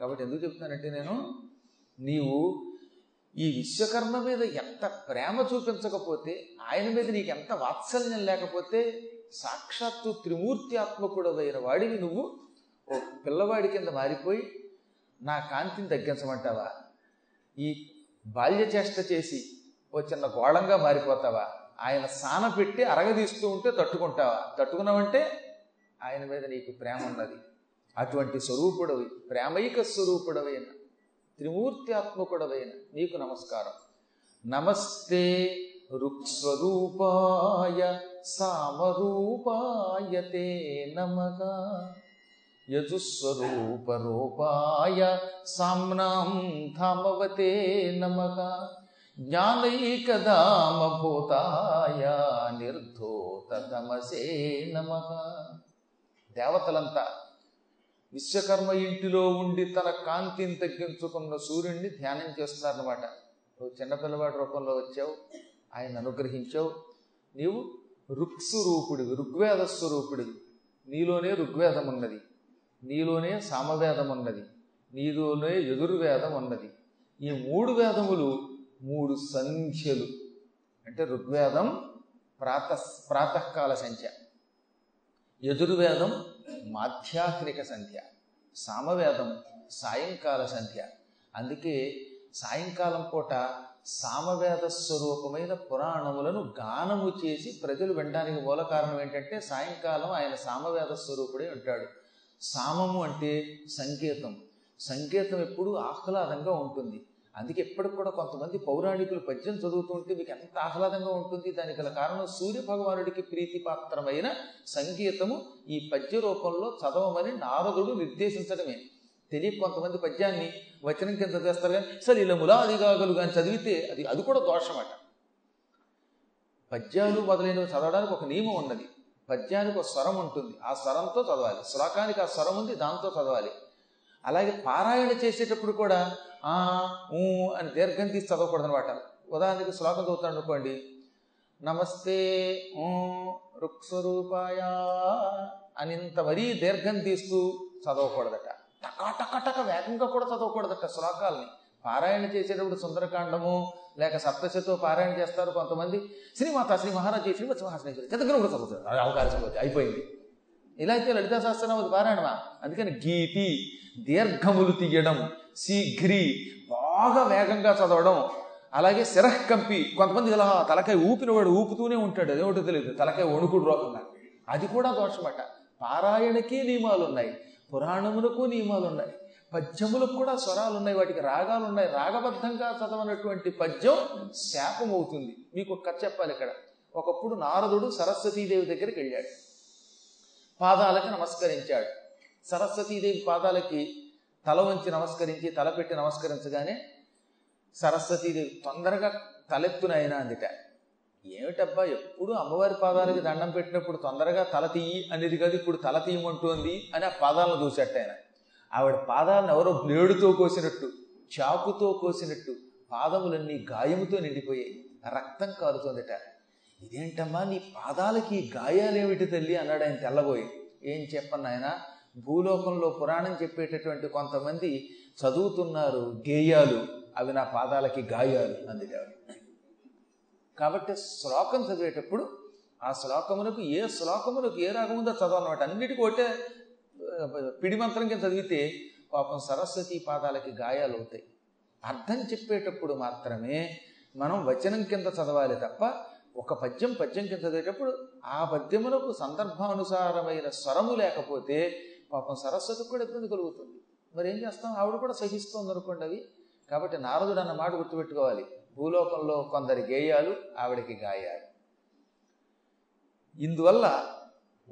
కాబట్టి ఎందుకు చెప్తానంటే నేను నీవు ఈ విశ్వకర్మ మీద ఎంత ప్రేమ చూపించకపోతే ఆయన మీద నీకు ఎంత వాత్సల్యం లేకపోతే సాక్షాత్తు త్రిమూర్తి ఆత్మకుడదైన వాడివి నువ్వు. ఓ పిల్లవాడి కింద మారిపోయి నా కాంతిని తగ్గించమంటావా? ఈ బాల్య చేష్ట చేసి ఓ చిన్న గోళంగా మారిపోతావా? ఆయన సాన పెట్టి అరగదీస్తూ ఉంటే తట్టుకుంటావా? తట్టుకున్నావంటే ఆయన మీద నీకు ప్రేమ ఉన్నది. అటువంటి స్వరూపుడవి ప్రేమైక స్వరూపుడవైన త్రిమూర్తి ఆత్మకుడవైన నీకు నమస్కారం. నమస్తే రుక్స్వరూపాయ సామరూపాయ తే నమః. యజుస్వరూప రూపాయ సామ్నాం ధామవతే నమః. జ్ఞానైకదామభూతాయ నిర్ధోతమసే నమః. దేవతలంతా విశ్వకర్మ ఇంటిలో ఉండి తన కాంతిని తగ్గించుకున్న సూర్యుడిని ధ్యానం చేస్తున్నారన్నమాట. నువ్వు చిన్నపిల్లవాడి రూపంలో వచ్చావు ఆయన అనుగ్రహించావు. నీవు రుక్స్వరూపుడివి ఋగ్వేద స్వరూపుడివి నీలోనే ఋగ్వేదం ఉన్నది నీలోనే సామవేదం ఉన్నది నీలోనే ఎదుర్వేదం ఉన్నది ఈ మూడు వేదములు మూడు సంఖ్యలు. అంటే ఋగ్వేదం ప్రాత ప్రాతకాల సంఖ్య. యజుర్వేదం మాధ్యాహ్నిక సంధ్య సామవేదం సాయంకాల సంధ్య అందుకే సాయంకాలం పూట సామవేద స్వరూపమైన పురాణములను గానము చేసి ప్రజలు వినడానికి మూల కారణం ఏంటంటే సాయంకాలం ఆయన సామవేద స్వరూపుడే ఉంటాడు. సామము అంటే సంకేతం. సంకేతం ఎప్పుడు ఆహ్లాదంగా ఉంటుంది. అందుకే ఎప్పటికి కూడా కొంతమంది పౌరాణికులు పద్యం చదువుతుంటే మీకు ఎంత ఆహ్లాదంగా ఉంటుంది దానికి గల కారణం సూర్య భగవానుడికి ప్రీతిపాత్రమైన సంగీతము ఈ పద్య రూపంలో చదవమని నారదుడు నిర్దేశించడమే. తెలియ కొంతమంది పద్యాన్ని వచనం కింద చేస్తారు కానీ సరే ఇలా ములాదిగాగలు కానీ చదివితే అది అది కూడా దోషమట. పద్యాలు మొదలైనవి చదవడానికి ఒక నియమం ఉన్నది. పద్యానికి ఒక స్వరం ఉంటుంది. ఆ స్వరంతో చదవాలి. శ్లోకానికి ఆ స్వరం ఉంది దాంతో చదవాలి. అలాగే పారాయణ చేసేటప్పుడు కూడా ఆ ఊ అని దీర్ఘం తీసి చదవకూడదు అనమాట ఉదాహరణకి శ్లోకం చదువుతాడు అనుకోండి. నమస్తే ఊ రుక్స్వరూపాయ అని ఇంత మరీ దీర్ఘం తీస్తూ చదవకూడదట. టకాటకటక టక వేగంగా కూడా చదవకూడదట శ్లోకాలని. పారాయణ చేసేటప్పుడు సుందరకాండము లేక సప్తశతో పారాయణ చేస్తారు కొంతమంది. శ్రీమాత శ్రీ మహారాజీ శ్రీమత్ మహాశ్రీ దగ్గర కూడా చదువుతారు అవకాశం అయిపోయింది. ఇలా అయితే లలితా శాస్త్రం అది పారాయణమా? అందుకని గీతి దీర్ఘములు తీయడం శీఘ్రి బాగా వేగంగా చదవడం అలాగే కంపి కొంతమంది ఇలా తలకాయ ఊపినవాడు ఊపుతూనే ఉంటాడు అదేమిటో తెలియదు. తలకాయ వణుకుడు రోగంగా అది కూడా దోషమట. పారాయణకి నియమాలు ఉన్నాయి పురాణములకు నియమాలు ఉన్నాయి పద్యములకు కూడా స్వరాలు ఉన్నాయి వాటికి రాగాలు ఉన్నాయి రాగబద్ధంగా చదవనటువంటి పద్యం శాపం అవుతుంది మీకు ఒక కథ చెప్పాలి ఇక్కడ. ఒకప్పుడు నారదుడు సరస్వతీదేవి దగ్గరికి వెళ్ళాడు. పాదాలకి నమస్కరించాడు. సరస్వతీదేవి పాదాలకి తల వంచి నమస్కరించి తలపెట్టి నమస్కరించగానే సరస్వతీదేవి తొందరగా తలెత్తునైనా అందిట. ఏమిటబ్బా ఎప్పుడు అమ్మవారి పాదాలకి దండం పెట్టినప్పుడు తొందరగా తల తీయి అనేది కాదు ఇప్పుడు తల తీయమంటోంది అని ఆ పాదాలను చూసేట ఆయన. ఆవిడ పాదాలను ఎవరో బ్లేడుతో కోసినట్టు చాకుతో కోసినట్టు పాదములన్నీ గాయముతో నిండిపోయాయి. రక్తం కారుతోందిట ఇదేంటమ్మా నీ పాదాలకి గాయాలేమిటి తల్లి? అన్నాడు ఆయన తెల్లబోయి. ఏం చెప్పను ఆయన భూలోకంలో పురాణం చెప్పేటటువంటి కొంతమంది చదువుతున్నారు గేయాలు. అవి నా పాదాలకి గాయాలు అందుకేవాడు కాబట్టి శ్లోకం చదివేటప్పుడు ఆ శ్లోకమునకు ఏ శ్లోకమునకు ఏ రాగం ఉందో చదవాలన్నమాట అన్నిటికీ ఒకటే పిడి మంత్రం కింద చదివితే పాపం సరస్వతి పాదాలకి గాయాలు అవుతాయి. అర్థం చెప్పేటప్పుడు మాత్రమే మనం వచనం కింద చదవాలి తప్ప ఒక పద్యం పద్యం కింద చదివేటప్పుడు ఆ పద్యములకు సందర్భానుసారమైన స్వరము లేకపోతే పాపం సరస్వతికి కూడా ఇబ్బంది కలుగుతుంది. మరి ఏం చేస్తాం? ఆవిడ కూడా సహిస్తుంది అనుకోండి అవి. కాబట్టి నారదుడు అన్న మాట గుర్తుపెట్టుకోవాలి. భూలోకంలో కొందరి గేయాలు ఆవిడకి గాయాలు. ఇందువల్ల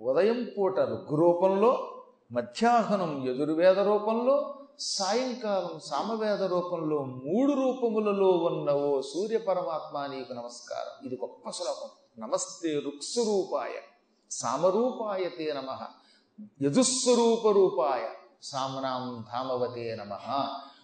ఉదయం పూట రుగ్రూపంలో మధ్యాహ్నం యజుర్వేద రూపంలో సాయంకాలం సామవేద రూపంలో మూడు రూపములలో ఉన్న ఓ సూర్య పరమాత్మ నీకు నమస్కారం. ఇది గొప్ప శ్లోకం. నమస్తే రుక్స్వరూపాయ సామరూపాయ తే నమ. యజుస్వరూప రూపాయ సామనాం ధామవతే నమ.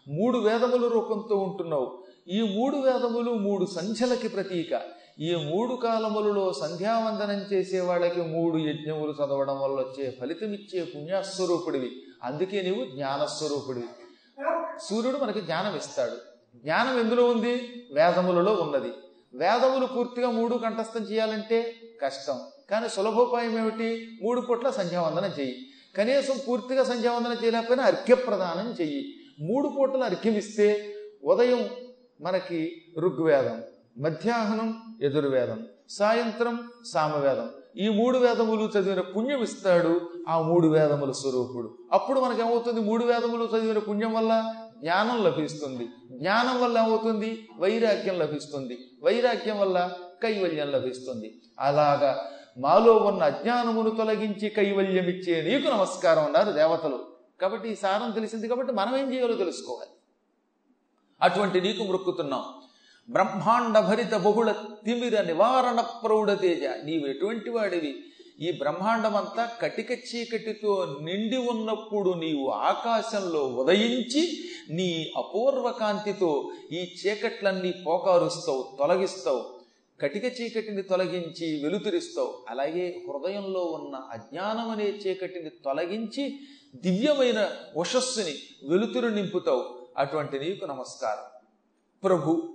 మూడు వేదముల రూపంతో ఉంటున్నావు. ఈ మూడు వేదములు మూడు సంధ్యలకి ప్రతీక. ఈ మూడు కాలములలో సంధ్యావందనం చేసే వాళ్ళకి మూడు యజ్ఞములు చదవడం వల్ల వచ్చే ఫలితమిచ్చే పుణ్యాస్వరూపుడివి. అందుకే నీవు జ్ఞానస్వరూపుడివి సూర్యుడు మనకి జ్ఞానం ఇస్తాడు జ్ఞానం ఎందులో ఉంది? వేదములలో ఉన్నది. వేదములు పూర్తిగా మూడు కంఠస్థం చేయాలంటే కష్టం. కానీ సులభోపాయం ఏమిటి? మూడు పూట్ల సంధ్యావందనం చెయ్యి. కనీసం పూర్తిగా సంధ్యావందనం చేయలేకపోయినా అర్ఘ్యప్రదానం చెయ్యి. మూడు పూటలు అర్ఘ్యం ఇస్తే ఉదయం మనకి ఋగ్వేదం మధ్యాహ్నం ఎదుర్వేదం సాయంత్రం సామవేదం. ఈ మూడు వేదములు చదివిన పుణ్యం ఇస్తాడు ఆ మూడు వేదముల స్వరూపుడు. అప్పుడు మనకేమవుతుంది? మూడు వేదములు చదివిన పుణ్యం వల్ల జ్ఞానం లభిస్తుంది. జ్ఞానం వల్ల ఏమవుతుంది? వైరాగ్యం లభిస్తుంది. వైరాగ్యం వల్ల కైవల్యం లభిస్తుంది. అలాగా మాలో ఉన్న అజ్ఞానమును తొలగించి కైవల్యం ఇచ్చే నీకు నమస్కారం అన్నారు దేవతలు. కాబట్టి ఈ సారం తెలిసింది కాబట్టి మనం ఏం చేయాలో తెలుసుకోవాలి. అటువంటి నీకు మృక్కుతున్నాం. బ్రహ్మాండ భరిత బహుళ తిమిర నివారణ ప్రౌఢ తేజ. నీవు ఎటువంటి వాడివి? ఈ బ్రహ్మాండమంతా కటిక చీకటితో నిండి ఉన్నప్పుడు నీవు ఆకాశంలో ఉదయించి నీ అపూర్వ కాంతితో ఈ చీకట్లన్నీ పోకారుస్తావు తొలగిస్తావు. కటిక చీకటిని తొలగించి వెలుతురిస్తావు. అలాగే హృదయంలో ఉన్న అజ్ఞానం అనే చీకటిని తొలగించి దివ్యమైన ఉషస్సుని వెలుతురు నింపుతావు. అటువంటి నీకు నమస్కారం. ప్రభు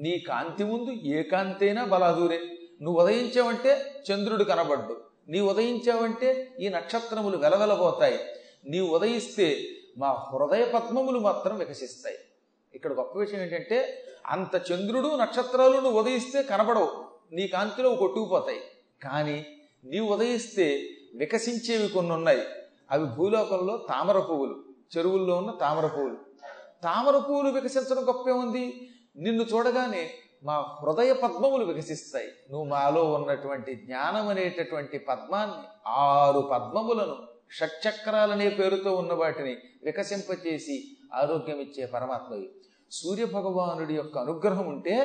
నీ కాంతి ముందు ఏ కాంతి అయినా బలాదూరే. నువ్వు ఉదయించావంటే చంద్రుడు కనబడ్డు. నీ ఉదయించావంటే ఈ నక్షత్రములు వెలవెలబోతాయి. నీ ఉదయిస్తే మా హృదయ పద్మములు మాత్రం వికసిస్తాయి. ఇక్కడ గొప్ప విషయం ఏంటంటే అంత చంద్రుడు నక్షత్రాలు నువ్వు ఉదయిస్తే కనబడవు. నీ కాంతిలో కొట్టుకుపోతాయి. కానీ నీవు ఉదయిస్తే వికసించేవి కొన్ని ఉన్నాయి అవి భూలోకంలో తామర పువ్వులు చెరువుల్లో ఉన్న తామర పువ్వులు. తామర పువ్వులు వికసించడం గొప్పే ఉంది నిన్ను చూడగానే మా హృదయ పద్మములు వికసిస్తాయి. నువ్వు మాలో ఉన్నటువంటి జ్ఞానం అనేటటువంటి పద్మాన్ని ఆరు పద్మములను షట్చక్రాలనే పేరుతో ఉన్న వాటిని వికసింపచేసి ఆరోగ్యం ఇచ్చే పరమాత్మవి సూర్య భగవానుడి యొక్క అనుగ్రహం ఉంటే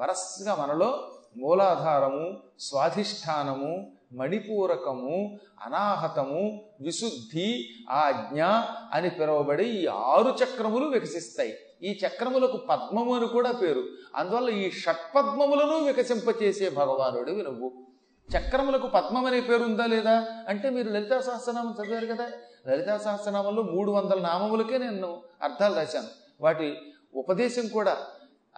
వరసగా మనలో మూలాధారము స్వాధిష్టానము మణిపూరకము అనాహతము విశుద్ధి ఆజ్ఞ అని పిలువబడి ఈ ఆరు చక్రములు వికసిస్తాయి. ఈ చక్రములకు పద్మము అని కూడా పేరు. అందువల్ల ఈ షట్పద్మములను వికసింపచేసే భగవానుడు నువ్వు. చక్రములకు పద్మం అనే పేరు ఉందా లేదా? అంటే మీరు లలితా సహస్రనామం చదివారు కదా. లలితా సహస్రనామంలో మూడు వందల నామములకే నేను అర్థాలు రాశాను. వాటి ఉపదేశం కూడా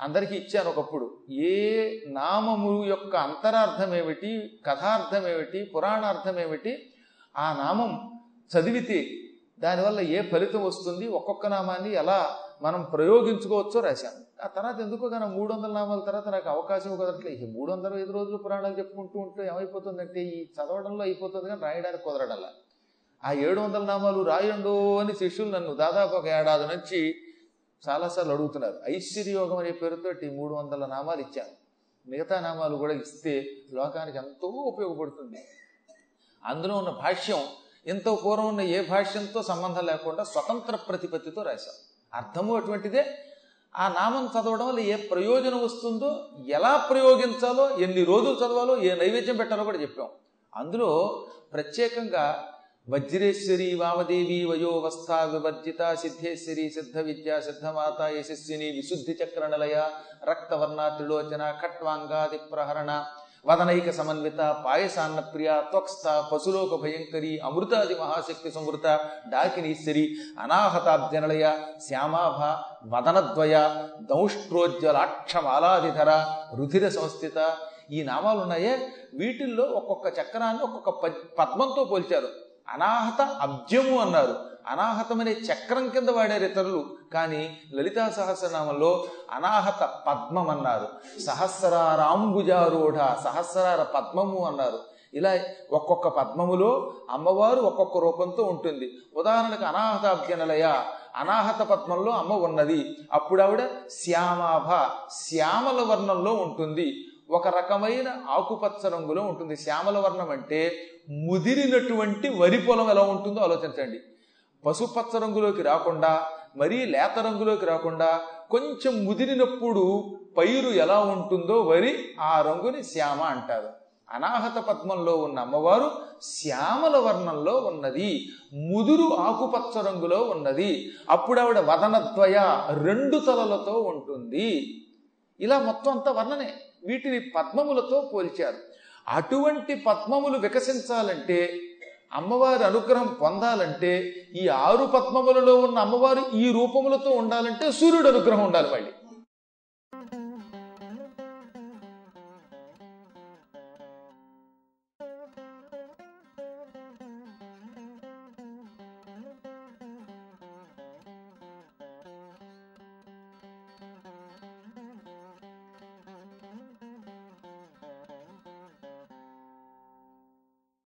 అందరికీ ఇచ్చాను ఒకప్పుడు. ఏ నామము యొక్క అంతరార్థం ఏమిటి కథార్థం ఏమిటి పురాణార్థం ఏమిటి ఆ నామం చదివితే దానివల్ల ఏ ఫలితం వస్తుంది ఒక్కొక్క నామాన్ని ఎలా మనం ప్రయోగించుకోవచ్చో రాశాను. ఆ తర్వాత ఎందుకో కానీ మూడు వందల నామాల తర్వాత నాకు అవకాశం కుదరట్లేదు ఈ మూడు వందల ఐదు రోజులు పురాణాలు చెప్పుకుంటూ ఉంటే ఏమైపోతుందంటే ఈ చదవడంలో అయిపోతుంది కానీ రాయడానికి కుదరడల్లా ఆ ఏడు వందల నామాలు రాయండు అని శిష్యులు నన్ను దాదాపు ఒక ఏడాది నుంచి చాలాసార్లు అడుగుతున్నారు. ఐశ్వర్యోగం అనే పేరుతోటి మూడు వందల నామాలు ఇచ్చాను. మిగతా నామాలు కూడా ఇస్తే లోకానికి ఎంతో ఉపయోగపడుతుంది. అందులో ఉన్న భాష్యం ఎంతో పూర్వం ఉన్న ఏ భాష్యంతో సంబంధం లేకుండా స్వతంత్ర ప్రతిపత్తితో రాశాం అర్థము అటువంటిదే. ఆ నామం చదవడం వల్ల ఏ ప్రయోజనం వస్తుందో ఎలా ప్రయోగించాలో ఎన్ని రోజులు చదవాలో ఏ నైవేద్యం పెట్టాలో కూడా చెప్పాం. అందులో ప్రత్యేకంగా వజ్రేశ్వరి వామదేవి వయోవస్థ వివర్జిత సిద్ధేశ్వరి సిద్ధ విద్య సిద్ధమాత యశస్విని విశుద్ధి చక్ర నిలయ రక్తవర్ణ త్రిలోచన ఖట్వాంగాది ప్రహరణ వదనైక సమన్విత పాయసాన్న ప్రియ త్వక్స్థ పశులోక భయంకరి అమృతాది మహాశక్తి సంవృత డాకినీశ్వరి అనాహతాబ్జనలయ శ్యామాభ వదనద్వయ దౌష్ట్రోజ్వలాక్షమాలాధిధర రుధిర సంస్థిత ఈ నామాలు ఉన్నాయే వీటిల్లో ఒక్కొక్క చక్రాన్ని ఒక్కొక్క పద్మంతో పోల్చారు. అనాహత అబ్జము అన్నారు. అనాహతమనే చక్రం కింద వాడారు ఇతరులు. కానీ లలితా సహస్రనామంలో అనాహత పద్మం అన్నారు. సహస్రారాంబుజారూఢ సహస్రార పద్మము అన్నారు. ఇలా ఒక్కొక్క పద్మములో అమ్మవారు ఒక్కొక్క రూపంతో ఉంటుంది. ఉదాహరణకు అనాహతాభ్యనలయ అనాహత పద్మంలో అమ్మ ఉన్నది. అప్పుడు ఆవిడ శ్యామాభ శ్యామల వర్ణంలో ఉంటుంది. ఒక రకమైన ఆకుపచ్చ రంగులో ఉంటుంది. శ్యామల వర్ణం అంటే ముదిరినటువంటి వరి పొలం ఎలా ఉంటుందో ఆలోచించండి. పసుపచ్చ రంగులోకి రాకుండా మరీ లేత రంగులోకి రాకుండా కొంచెం ముదిరినప్పుడు పైరు ఎలా ఉంటుందో వరి ఆ రంగుని శ్యామ అంటారు. అనాహత పద్మంలో ఉన్న అమ్మవారు శ్యామల వర్ణంలో ఉన్నది. ముదురు ఆకుపచ్చ రంగులో ఉన్నది. అప్పుడు ఆవిడ వదనద్వయ రెండు తలలతో ఉంటుంది. ఇలా మొత్తం అంతా వర్ణనే. వీటిని పద్మములతో పోల్చారు. అటువంటి పద్మములు వికసించాలంటే అమ్మవారి అనుగ్రహం పొందాలంటే ఈ ఆరు పద్మములలో ఉన్న అమ్మవారు ఈ రూపములతో ఉండాలంటే సూర్యుడు అనుగ్రహం ఉండాలి మళ్ళీ.